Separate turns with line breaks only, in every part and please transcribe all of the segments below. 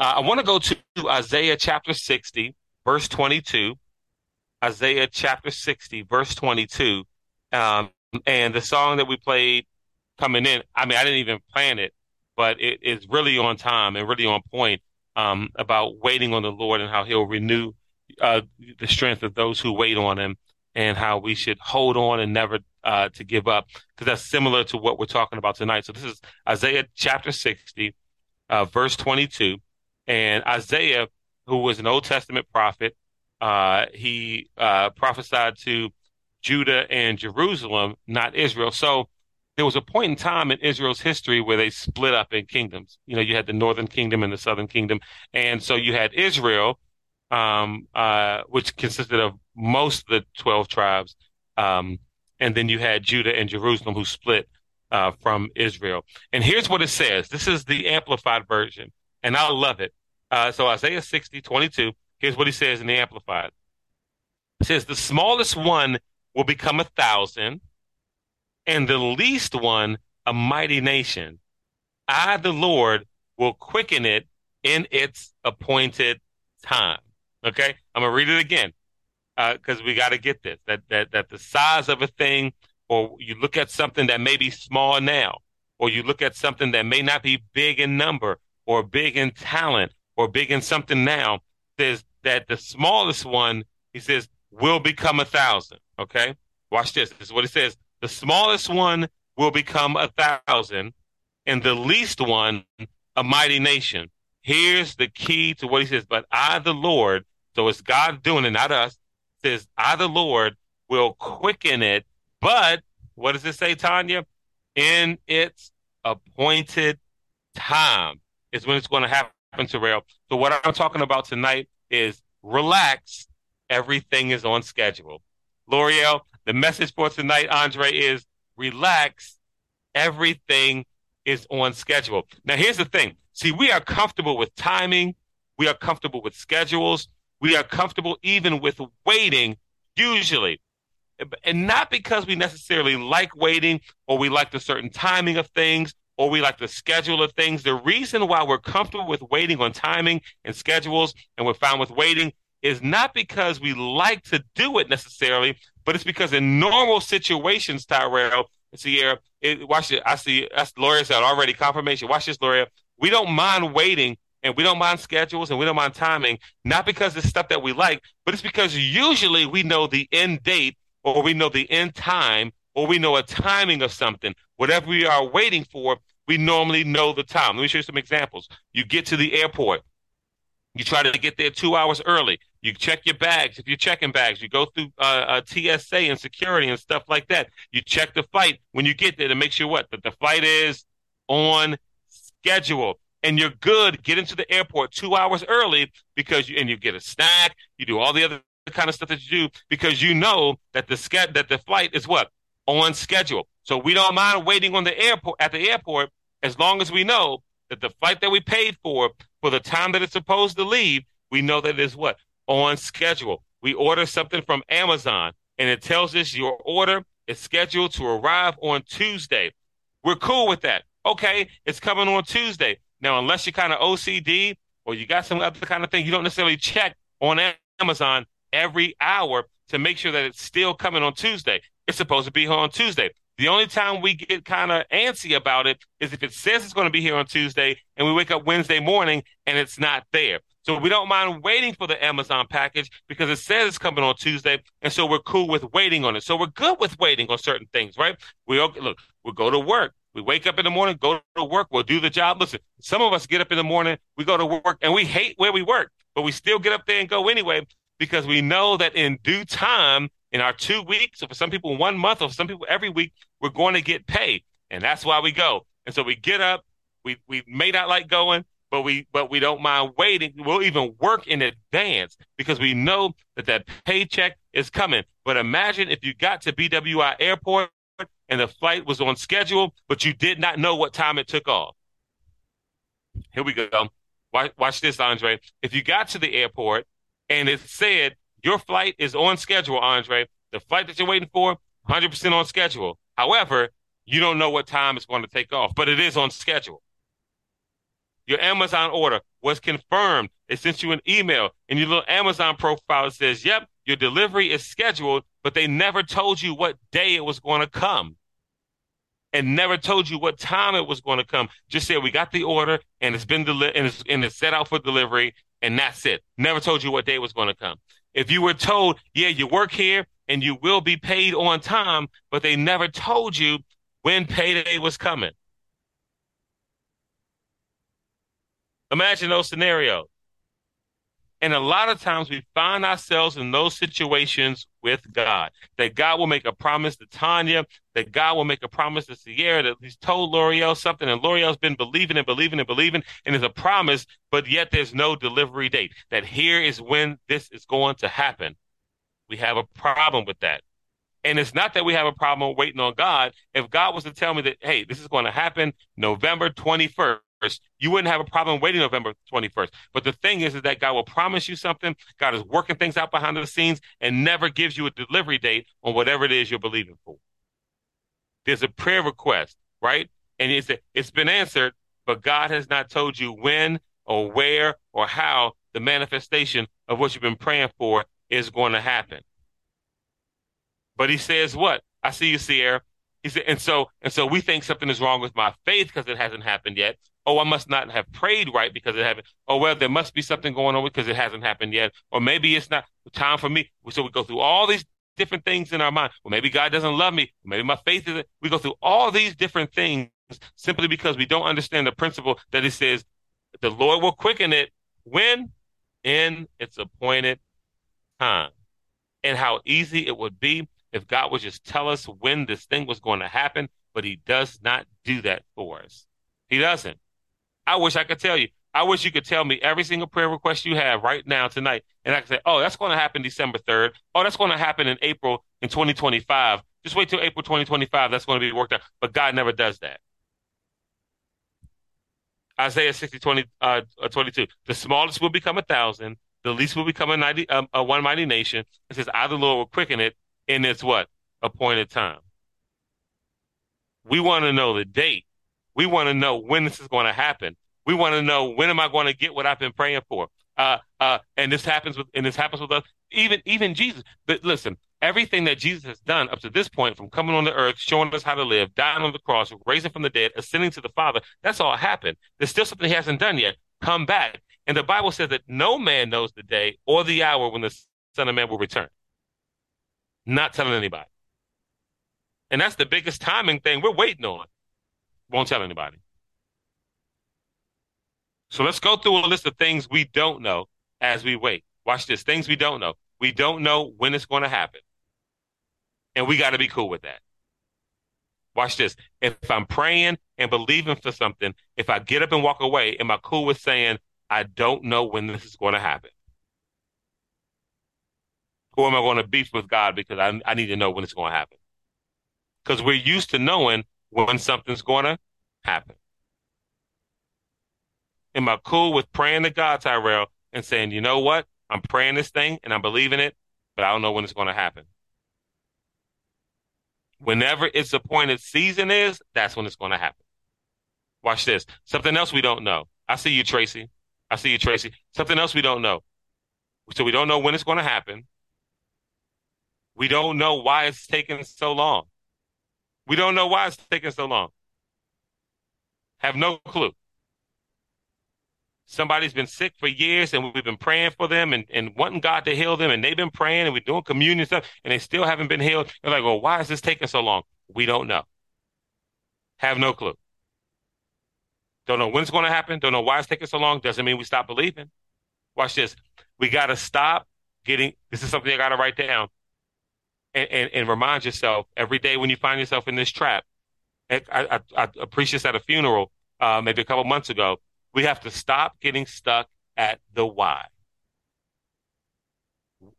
Uh, I want to go to Isaiah chapter 60, verse 22. Isaiah chapter 60, verse 22. Um, and the song that we played coming in, I mean, I didn't even plan it, but it is really on time and really on point um, about waiting on the Lord and how he'll renew uh, the strength of those who wait on him and how we should hold on and never uh, to give up because that's similar to what we're talking about tonight. So this is Isaiah chapter 60, uh, verse 22. And Isaiah, who was an Old Testament prophet, uh, he uh, prophesied to Judah and Jerusalem, not Israel. So there was a point in time in Israel's history where they split up in kingdoms. You know, you had the northern kingdom and the southern kingdom. And so you had Israel, um, uh, which consisted of most of the 12 tribes. Um, and then you had Judah and Jerusalem who split uh, from Israel. And here's what it says. This is the amplified version, and I love it. Uh, so Isaiah 60, 22, here's what he says in the amplified. It says, the smallest one will become a thousand, and the least one a mighty nation. I, the Lord, will quicken it in its appointed time. Okay, I'm gonna read it again because uh, we got to get this that that that the size of a thing, or you look at something that may be small now, or you look at something that may not be big in number, or big in talent, or big in something now, says that the smallest one, he says, will become a thousand. Okay, watch this. This is what he says: the smallest one will become a thousand, and the least one a mighty nation. Here's the key to what he says. But I, the Lord, so it's God doing it, not us says, I, the Lord, will quicken it. But what does it say, Tanya? In its appointed time is when it's going to happen, Terrell. So what I'm talking about tonight is relax. Everything is on schedule. L'Oreal, the message for tonight, Andre, is relax. Everything is on schedule. Now, here's the thing. See, we are comfortable with timing. We are comfortable with schedules we are comfortable even with waiting, usually. And not because we necessarily like waiting or we like the certain timing of things or we like the schedule of things. The reason why we're comfortable with waiting on timing and schedules and we're fine with waiting is not because we like to do it necessarily, but it's because in normal situations, Tyrell, and Sierra, it, watch it. I see that's Laura said already confirmation. Watch this, Laura. We don't mind waiting and we don't mind schedules and we don't mind timing, not because it's stuff that we like, but it's because usually we know the end date or we know the end time or we know a timing of something. Whatever we are waiting for, we normally know the time. Let me show you some examples. You get to the airport. You try to get there two hours early. You check your bags if you're checking bags. You go through uh, TSA and security and stuff like that. You check the flight when you get there to make sure what that the flight is on schedule and you're good. Get into the airport two hours early because you and you get a snack. You do all the other kind of stuff that you do because you know that the ske- that the flight is what on schedule. So we don't mind waiting on the airport at the airport as long as we know that the flight that we paid for for the time that it's supposed to leave, we know that it is what on schedule. We order something from Amazon and it tells us your order is scheduled to arrive on Tuesday. We're cool with that. Okay, it's coming on Tuesday. Now, unless you're kind of OCD or you got some other kind of thing, you don't necessarily check on Amazon every hour to make sure that it's still coming on Tuesday. It's supposed to be here on Tuesday. The only time we get kind of antsy about it is if it says it's going to be here on Tuesday and we wake up Wednesday morning and it's not there. So we don't mind waiting for the Amazon package because it says it's coming on Tuesday, and so we're cool with waiting on it. So we're good with waiting on certain things, right? We look, we go to work. We wake up in the morning, go to work, we'll do the job. Listen, some of us get up in the morning, we go to work, and we hate where we work, but we still get up there and go anyway because we know that in due time, in our two weeks, or for some people one month, or for some people every week, we're going to get paid, and that's why we go. And so we get up. We we may not like going, but we but we don't mind waiting. We'll even work in advance because we know that that paycheck is coming. But imagine if you got to BWI Airport and the flight was on schedule, but you did not know what time it took off. Here we go. Watch, watch this, Andre. If you got to the airport and it said your flight is on schedule, Andre, the flight that you're waiting for, 100% on schedule. However, you don't know what time it's going to take off, but it is on schedule. Your Amazon order was confirmed. They sent you an email in your little Amazon profile. Says, yep, your delivery is scheduled, but they never told you what day it was going to come and never told you what time it was going to come. Just said, we got the order and it's been deli- and, it's, and it's set out for delivery and that's it. Never told you what day it was going to come. If you were told, yeah, you work here and you will be paid on time, but they never told you when payday was coming. Imagine those scenarios. And a lot of times we find ourselves in those situations with God. That God will make a promise to Tanya, that God will make a promise to Sierra, that he's told L'Oreal something, and L'Oreal's been believing and believing and believing, and it's a promise, but yet there's no delivery date. That here is when this is going to happen. We have a problem with that. And it's not that we have a problem waiting on God. If God was to tell me that, hey, this is going to happen November 21st, you wouldn't have a problem waiting November 21st. But the thing is, is that God will promise you something. God is working things out behind the scenes and never gives you a delivery date on whatever it is you're believing for. There's a prayer request, right? And it's, it's been answered, but God has not told you when or where or how the manifestation of what you've been praying for is going to happen. But he says what? I see you, Sierra. He said, and so, and so we think something is wrong with my faith because it hasn't happened yet. Oh, I must not have prayed right because it haven't. Oh, well, there must be something going on because it hasn't happened yet. Or maybe it's not time for me. So we go through all these different things in our mind. Well, maybe God doesn't love me. Maybe my faith isn't. We go through all these different things simply because we don't understand the principle that it says the Lord will quicken it when in its appointed time. And how easy it would be if God would just tell us when this thing was going to happen, but he does not do that for us. He doesn't. I wish I could tell you. I wish you could tell me every single prayer request you have right now tonight. And I could say, oh, that's going to happen December 3rd. Oh, that's going to happen in April in 2025. Just wait till April 2025. That's going to be worked out. But God never does that. Isaiah 60, 20, uh, 22. The smallest will become a thousand. The least will become a, 90, um, a one mighty nation. It says, I, the Lord, will quicken it in its what? Appointed time. We want to know the date. We want to know when this is going to happen. We want to know when am I going to get what I've been praying for. Uh, uh, and this happens with, and this happens with us. Even, even Jesus. But listen, everything that Jesus has done up to this point, from coming on the earth, showing us how to live, dying on the cross, raising from the dead, ascending to the Father, that's all happened. There's still something he hasn't done yet. Come back. And the Bible says that no man knows the day or the hour when the Son of Man will return. Not telling anybody. And that's the biggest timing thing we're waiting on. Won't tell anybody. So let's go through a list of things we don't know as we wait. Watch this. Things we don't know. We don't know when it's going to happen. And we got to be cool with that. Watch this. If I'm praying and believing for something, if I get up and walk away, am I cool with saying, I don't know when this is going to happen? Or am I going to beef with God because I, I need to know when it's going to happen? Because we're used to knowing when something's going to happen. Am I cool with praying to God, Tyrell, and saying, you know what? I'm praying this thing and I'm believing it, but I don't know when it's going to happen. Whenever its appointed season is, that's when it's going to happen. Watch this. Something else we don't know. I see you, Tracy. I see you, Tracy. Something else we don't know. So we don't know when it's going to happen. We don't know why it's taking so long. We don't know why it's taking so long. Have no clue. Somebody's been sick for years and we've been praying for them and, and wanting God to heal them and they've been praying and we're doing communion stuff and they still haven't been healed. They're like, well, why is this taking so long? We don't know. Have no clue. Don't know when it's going to happen. Don't know why it's taking so long. Doesn't mean we stop believing. Watch this. We got to stop getting, this is something I got to write down and, and, and, remind yourself every day when you find yourself in this trap. I, I, I preached this at a funeral uh, maybe a couple months ago. We have to stop getting stuck at the why.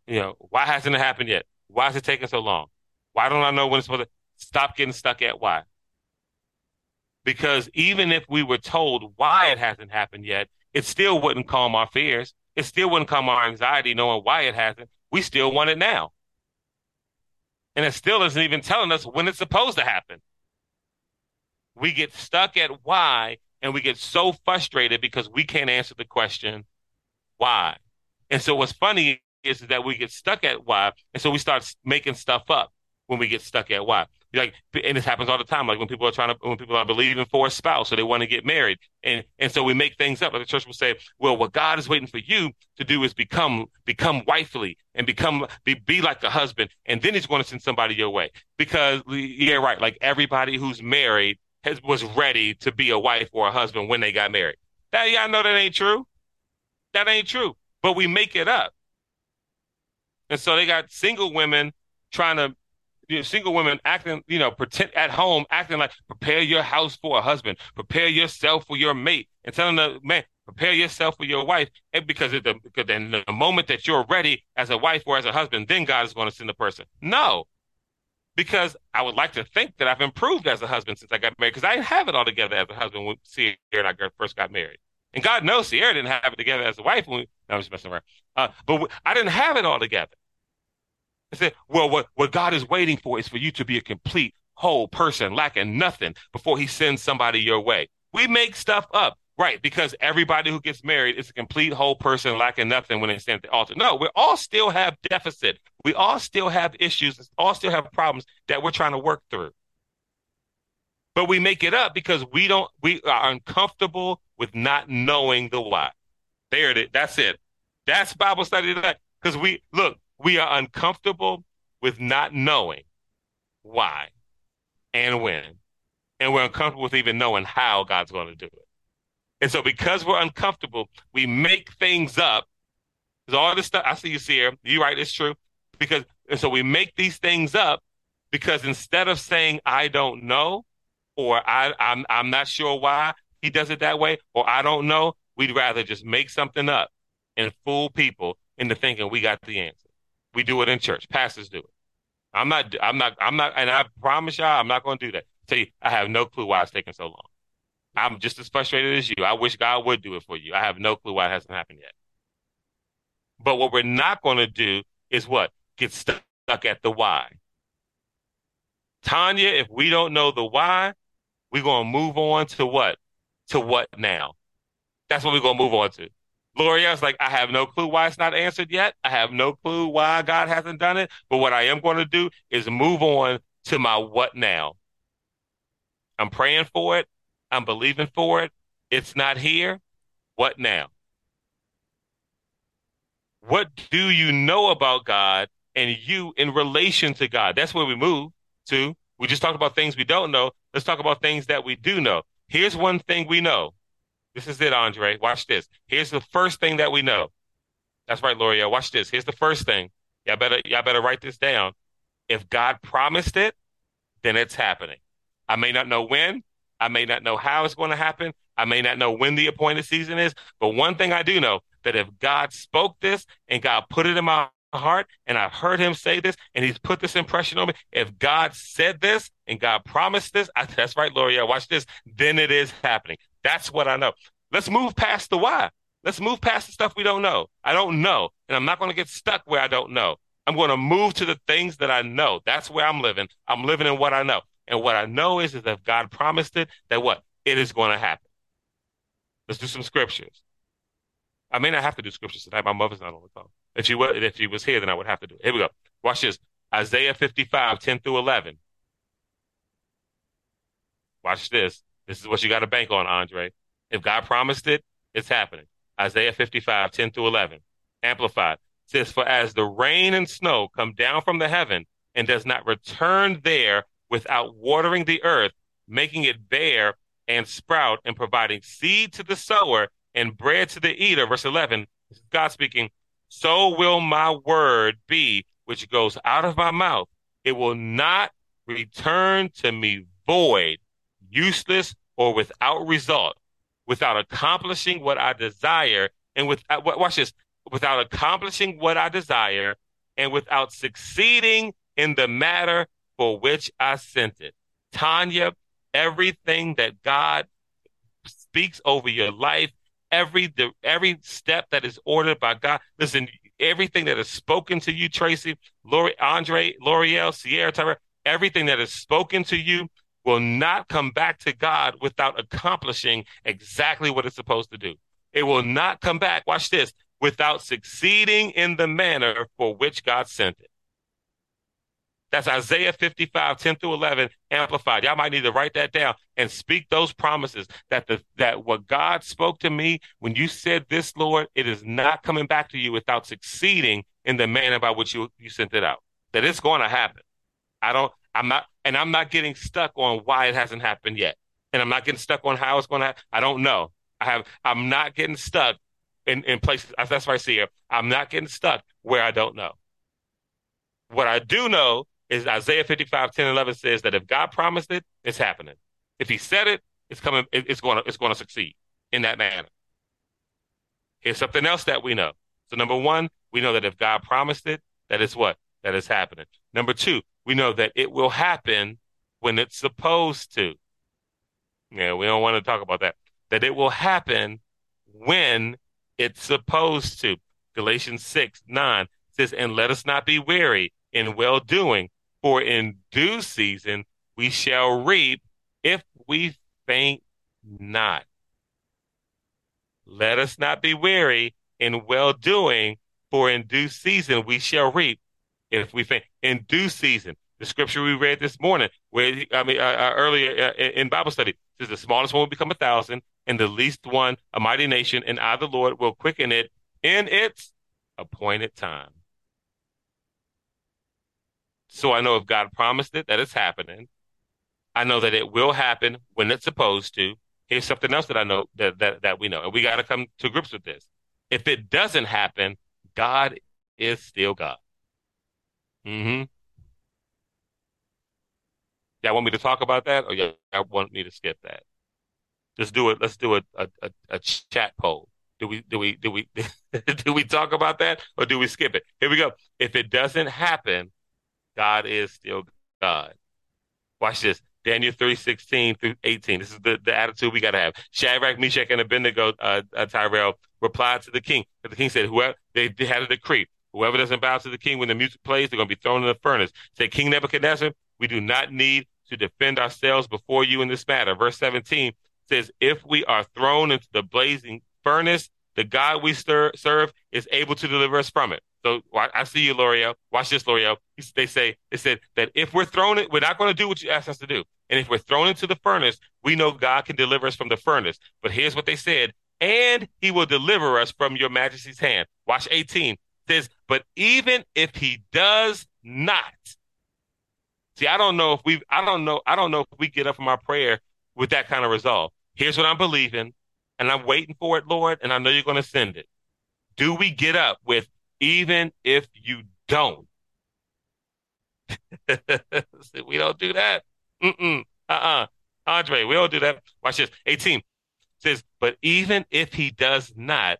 You know, why hasn't it happened yet? Why is it taking so long? Why don't I know when it's supposed to stop getting stuck at why? Because even if we were told why it hasn't happened yet, it still wouldn't calm our fears. It still wouldn't calm our anxiety knowing why it hasn't. We still want it now and it still isn't even telling us when it's supposed to happen. We get stuck at why and we get so frustrated because we can't answer the question, why? And so what's funny is that we get stuck at why, and so we start making stuff up when we get stuck at why. Like, and this happens all the time. Like when people are trying to, when people are believing for a spouse, or they want to get married, and and so we make things up. Like the church will say, "Well, what God is waiting for you to do is become become wifely and become be be like the husband, and then He's going to send somebody your way." Because yeah, right. Like everybody who's married has was ready to be a wife or a husband when they got married. That y'all know that ain't true. That ain't true. But we make it up. And so they got single women trying to you know, single women acting, you know, pretend at home, acting like prepare your house for a husband, prepare yourself for your mate, and telling the man, prepare yourself for your wife. And because the because then the moment that you're ready as a wife or as a husband, then God is going to send the person. No, because I would like to think that I've improved as a husband since I got married, because I didn't have it all together as a husband when Sierra and I first got married. And God knows Sierra didn't have it together as a wife when we, no, I'm just messing around. Uh, but we, I didn't have it all together. I said, well, what, what God is waiting for is for you to be a complete, whole person, lacking nothing before he sends somebody your way. We make stuff up, right? Because everybody who gets married is a complete, whole person, lacking nothing when they stand at the altar. No, we all still have deficit. We all still have issues, We all still have problems that we're trying to work through. But we make it up because we don't, we are uncomfortable with not knowing the why. There it is. That's it. That's Bible study today. Because we, look, we are uncomfortable with not knowing why and when. And we're uncomfortable with even knowing how God's going to do it. And so because we're uncomfortable, we make things up. Because all this stuff, I see you Sierra, you right, it's true. Because and so we make these things up because instead of saying I don't know or I, I'm I'm not sure why he does it that way, or I don't know, we'd rather just make something up and fool people into thinking we got the answer. We do it in church. Pastors do it. I'm not. I'm not. I'm not. And I promise y'all, I'm not going to do that. Tell you, I have no clue why it's taking so long. I'm just as frustrated as you. I wish God would do it for you. I have no clue why it hasn't happened yet. But what we're not going to do is what get stuck at the why. Tanya, if we don't know the why, we're going to move on to what? To what now? That's what we're going to move on to. L'Oreal's like, I have no clue why it's not answered yet. I have no clue why God hasn't done it. But what I am going to do is move on to my what now. I'm praying for it. I'm believing for it. It's not here. What now? What do you know about God and you in relation to God? That's where we move to. We just talked about things we don't know. Let's talk about things that we do know. Here's one thing we know this is it, Andre. Watch this. Here's the first thing that we know. That's right, Loria. Watch this. Here's the first thing. Y'all better, y'all better write this down. If God promised it, then it's happening. I may not know when. I may not know how it's going to happen. I may not know when the appointed season is. But one thing I do know that if God spoke this and God put it in my heart and I've heard him say this and he's put this impression on me, if God said this and God promised this, I, that's right, Loria. Watch this. Then it is happening. That's what I know. Let's move past the why. Let's move past the stuff we don't know. I don't know. And I'm not going to get stuck where I don't know. I'm going to move to the things that I know. That's where I'm living. I'm living in what I know. And what I know is, is that God promised it, that what? It is going to happen. Let's do some scriptures. I may not have to do scriptures tonight. My mother's not on the phone. If she was, if she was here, then I would have to do it. Here we go. Watch this. Isaiah 55, 10 through 11. Watch this. This is what you got to bank on, Andre. If God promised it, it's happening. Isaiah 55, 10 through 11. Amplified says, For as the rain and snow come down from the heaven and does not return there without watering the earth, making it bear and sprout and providing seed to the sower and bread to the eater. Verse 11, God speaking, so will my word be which goes out of my mouth. It will not return to me void, useless, or without result, without accomplishing what I desire, and with uh, watch this, without accomplishing what I desire, and without succeeding in the matter for which I sent it. Tanya, everything that God speaks over your life, every every step that is ordered by God. Listen, everything that is spoken to you, Tracy, Lori, Andre, L'Oreal, Sierra, Tyra, everything that is spoken to you will not come back to God without accomplishing exactly what it's supposed to do. It will not come back, watch this, without succeeding in the manner for which God sent it. That's Isaiah 55, 10 through 11, amplified. Y'all might need to write that down and speak those promises that the, that what God spoke to me when you said this, Lord, it is not coming back to you without succeeding in the manner by which you, you sent it out. That it's going to happen. I don't, I'm not, and I'm not getting stuck on why it hasn't happened yet. And I'm not getting stuck on how it's going to, happen. I don't know. I have, I'm not getting stuck in, in places. That's why I see it. I'm not getting stuck where I don't know. What I do know is Isaiah 55, 10, 11 says that if God promised it, it's happening. If he said it, it's coming, it's going to, it's going to succeed in that manner. Here's something else that we know. So number one, we know that if God promised it, that is what? That is happening. Number two, we know that it will happen when it's supposed to. Yeah, we don't want to talk about that. That it will happen when it's supposed to. Galatians 6, 9 says, and let us not be weary in well doing, for in due season we shall reap if we faint not. Let us not be weary in well doing, for in due season we shall reap if we faint. In due season, the scripture we read this morning, where I mean uh, uh, earlier uh, in Bible study, says the smallest one will become a thousand, and the least one a mighty nation, and I, the Lord, will quicken it in its appointed time. So I know if God promised it, that it's happening. I know that it will happen when it's supposed to. Here's something else that I know that that, that we know, and we got to come to grips with this. If it doesn't happen, God is still God. Mm-hmm. Y'all want me to talk about that, or y'all want me to skip that? Just do it. Let's do a, a, a, a chat poll. Do we do we do we do we talk about that, or do we skip it? Here we go. If it doesn't happen, God is still God. Watch this. Daniel 3, 16 through 18. This is the, the attitude we got to have. Shadrach, Meshach, and Abednego, uh, uh, Tyrell, replied to the king. The king said, whoever, they, they had a decree. Whoever doesn't bow to the king when the music plays, they're going to be thrown in the furnace. Say, King Nebuchadnezzar, we do not need to defend ourselves before you in this matter. Verse 17 says, if we are thrown into the blazing furnace, the God we stir, serve is able to deliver us from it. So I see you, L'Oreal. Watch this, L'Oreal. They say they said that if we're thrown it, we're not going to do what you asked us to do. And if we're thrown into the furnace, we know God can deliver us from the furnace. But here's what they said, and he will deliver us from your majesty's hand. Watch 18 says, but even if he does not, see, I don't know if we, I don't know, I don't know if we get up from our prayer with that kind of resolve. Here's what I'm believing, and I'm waiting for it, Lord, and I know you're going to send it. Do we get up with even if you don't. we don't do that. Mm-mm. Uh-uh. Andre, we don't do that. Watch this. 18 says, but even if he does not,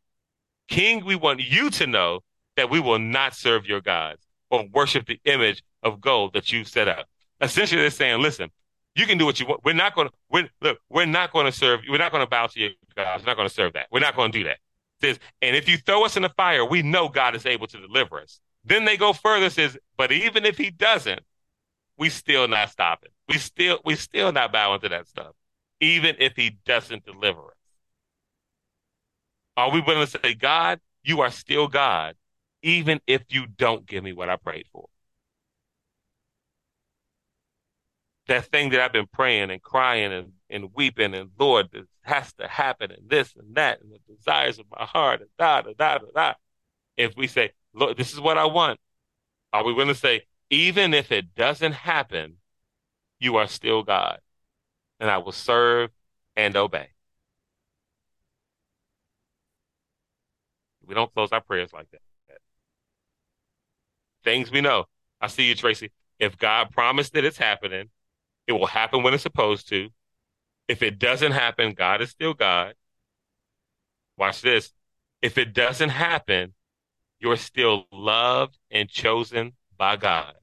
King, we want you to know that we will not serve your gods or worship the image of gold that you set up. Essentially, they're saying, listen, you can do what you want. We're not going to, look, we're not going to serve, we're not going to bow to your gods. We're not going to serve that. We're not going to do that says, and if you throw us in the fire, we know God is able to deliver us. Then they go further, says, but even if he doesn't, we still not stopping. We still we still not bowing to that stuff, even if he doesn't deliver us. Are we willing to say, God, you are still God, even if you don't give me what I prayed for? That thing that I've been praying and crying and, and weeping and Lord, this has to happen and this and that and the desires of my heart and da da da da da. If we say, look, this is what I want, are we willing to say, even if it doesn't happen, you are still God, and I will serve and obey. We don't close our prayers like that. Things we know. I see you, Tracy. If God promised that it's happening, it will happen when it's supposed to. If it doesn't happen, God is still God. Watch this. If it doesn't happen, you're still loved and chosen by God.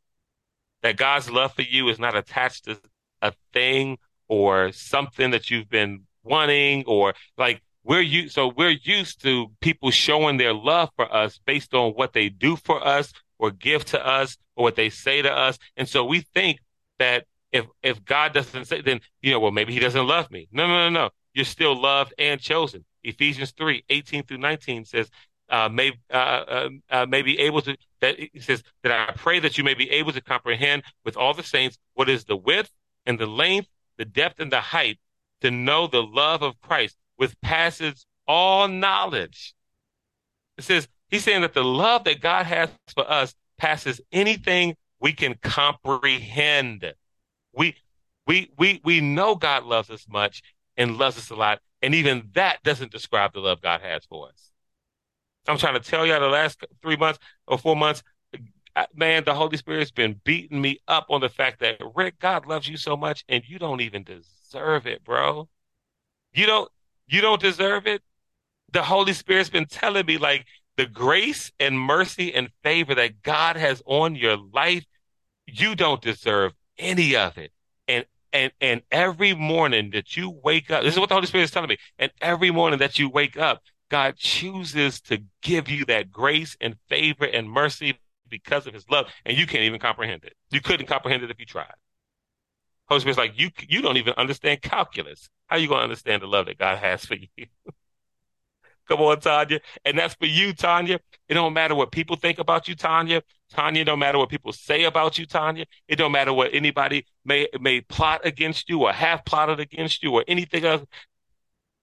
That God's love for you is not attached to a thing or something that you've been wanting or like we're you so we're used to people showing their love for us based on what they do for us or give to us or what they say to us and so we think that if if God doesn't say, then you know, well, maybe He doesn't love me. No, no, no, no. You're still loved and chosen. Ephesians 3, 18 through 19 says, uh, may uh, uh, uh, may be able to that he says that I pray that you may be able to comprehend with all the saints what is the width and the length, the depth and the height, to know the love of Christ, which passes all knowledge. It says he's saying that the love that God has for us passes anything we can comprehend. We we we we know God loves us much and loves us a lot, and even that doesn't describe the love God has for us. I'm trying to tell you, the last three months or four months, uh, man, the Holy Spirit's been beating me up on the fact that Rick, God loves you so much, and you don't even deserve it, bro. You don't, you don't deserve it. The Holy Spirit's been telling me like the grace and mercy and favor that God has on your life, you don't deserve any of it. And and and every morning that you wake up, this is what the Holy Spirit is telling me. And every morning that you wake up, God chooses to give you that grace and favor and mercy because of his love, and you can't even comprehend it. You couldn't comprehend it if you tried. Holy Spirit's like, you you don't even understand calculus. How are you gonna understand the love that God has for you? Come on, Tanya. And that's for you, Tanya. It don't matter what people think about you, Tanya. Tanya, don't matter what people say about you, Tanya. It don't matter what anybody may may plot against you or have plotted against you or anything else.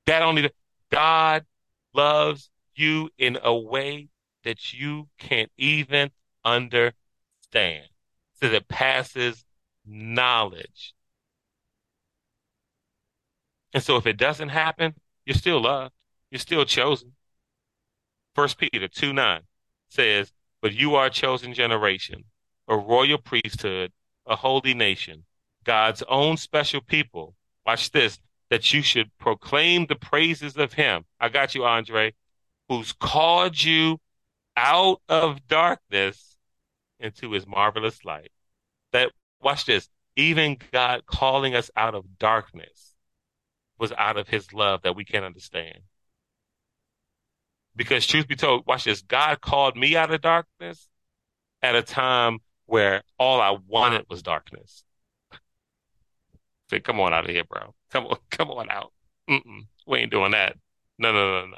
That only God loves you in a way that you can't even understand. So it passes knowledge. And so if it doesn't happen, you're still loved. You're still chosen. First Peter 2 9 says, But you are a chosen generation, a royal priesthood, a holy nation, God's own special people. Watch this that you should proclaim the praises of him. I got you, Andre, who's called you out of darkness into his marvelous light. That, watch this, even God calling us out of darkness was out of his love that we can't understand. Because truth be told, watch this, God called me out of darkness at a time where all I wanted was darkness. Say, come on out of here, bro. Come on, come on out. Mm-mm, we ain't doing that. No, no, no, no.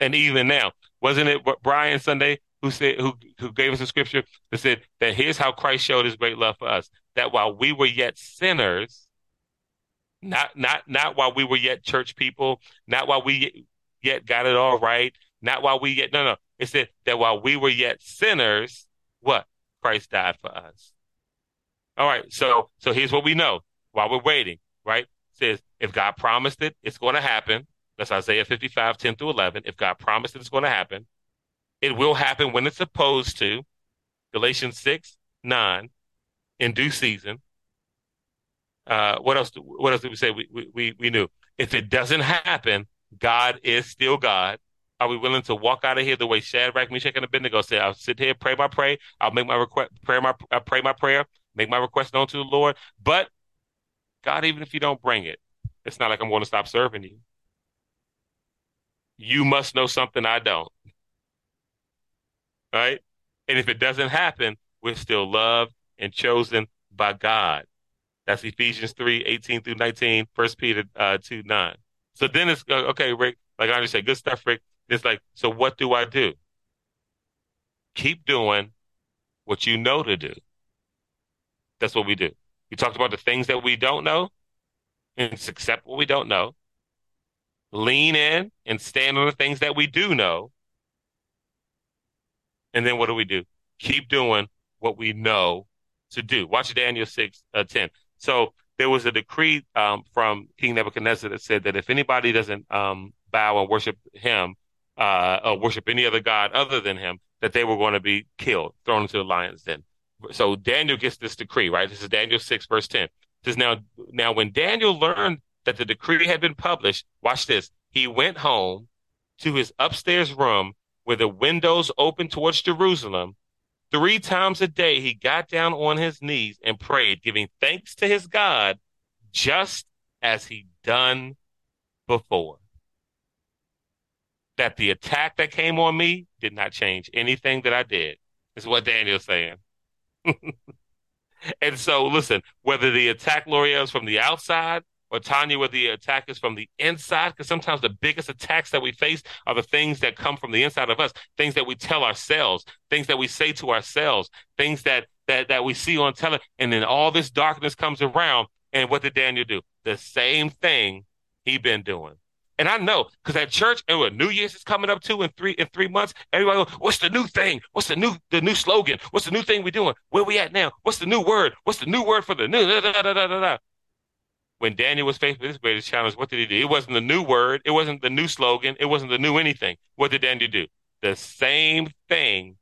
And even now, wasn't it Brian Sunday who said who who gave us a scripture that said that here's how Christ showed his great love for us that while we were yet sinners, not not not while we were yet church people, not while we yet got it all right, not while we yet no no. It said that while we were yet sinners, what Christ died for us. All right, so so here's what we know while we're waiting, right? It says if God promised it, it's going to happen. That's Isaiah 55, 10 through 11. If God promised it, it's going to happen. It will happen when it's supposed to. Galatians 6, 9, in due season. Uh, what else? What else did we say? We, we, we knew. If it doesn't happen, God is still God. Are we willing to walk out of here the way Shadrach, Meshach, and Abednego said? I'll sit here, pray my pray. I'll make my request, pray my, I pray my prayer, make my request known to the Lord. But God, even if you don't bring it, it's not like I'm going to stop serving you. You must know something I don't. Right? And if it doesn't happen, we're still loved and chosen by God. That's Ephesians 3, 18 through 19, 1 Peter uh, 2, 9. So then it's, uh, okay, Rick, like I said, good stuff, Rick. It's like, so what do I do? Keep doing what you know to do. That's what we do. We talked about the things that we don't know and accept what we don't know. Lean in and stand on the things that we do know. And then what do we do? Keep doing what we know to do. Watch Daniel 6, uh, 10. So there was a decree um, from King Nebuchadnezzar that said that if anybody doesn't um, bow and worship him, uh, or worship any other god other than him, that they were going to be killed, thrown into the lion's den so Daniel gets this decree, right? This is Daniel 6, verse 10. It says now, now when Daniel learned that the decree had been published, watch this. He went home to his upstairs room where the windows opened towards Jerusalem. Three times a day, he got down on his knees and prayed, giving thanks to his God, just as he done before. That the attack that came on me did not change anything that I did, is what Daniel's saying. And so, listen, whether the attack, Loria, is from the outside or Tanya, whether the attack is from the inside, because sometimes the biggest attacks that we face are the things that come from the inside of us, things that we tell ourselves, things that we say to ourselves, things that that that we see on television, and then all this darkness comes around. And what did Daniel do? The same thing he been doing. And I know because at church, and what New Year's is coming up too in three in three months. Everybody, goes, what's the new thing? What's the new the new slogan? What's the new thing we're doing? Where we at now? What's the new word? What's the new word for the new? Da, da, da. When Daniel was faced with his greatest challenge, what did he do? It wasn't the new word. It wasn't the new slogan. It wasn't the new anything. What did Daniel do? The same thing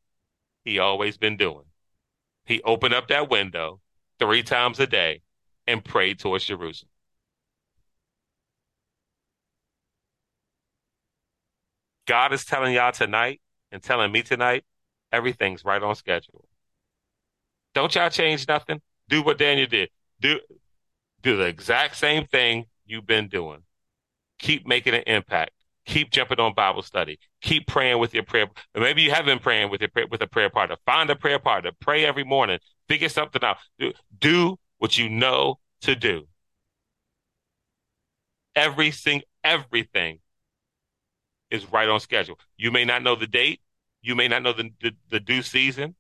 he always been doing. He opened up that window three times a day and prayed towards Jerusalem. God is telling y'all tonight and telling me tonight, everything's right on schedule. Don't y'all change nothing. Do what Daniel did. Do do the exact same thing you've been doing. Keep making an impact. Keep jumping on Bible study. Keep praying with your prayer. Maybe you have been praying with your with a prayer partner. Find a prayer partner. Pray every morning. Figure something out. Do, do what you know to do. Everything, everything is right on schedule. You may not know the date. You may not know the, the, the due season.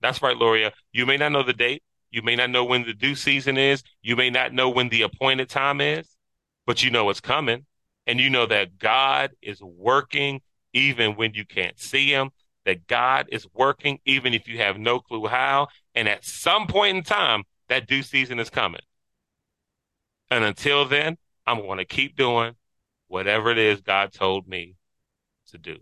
That's right, Loria. You may not know the date. You may not know when the due season is. You may not know when the appointed time is, but you know it's coming. And you know that God is working even when you can't see him, that God is working even if you have no clue how. And at some point in time, that due season is coming. And until then, I'm going to keep doing whatever it is God told me to do.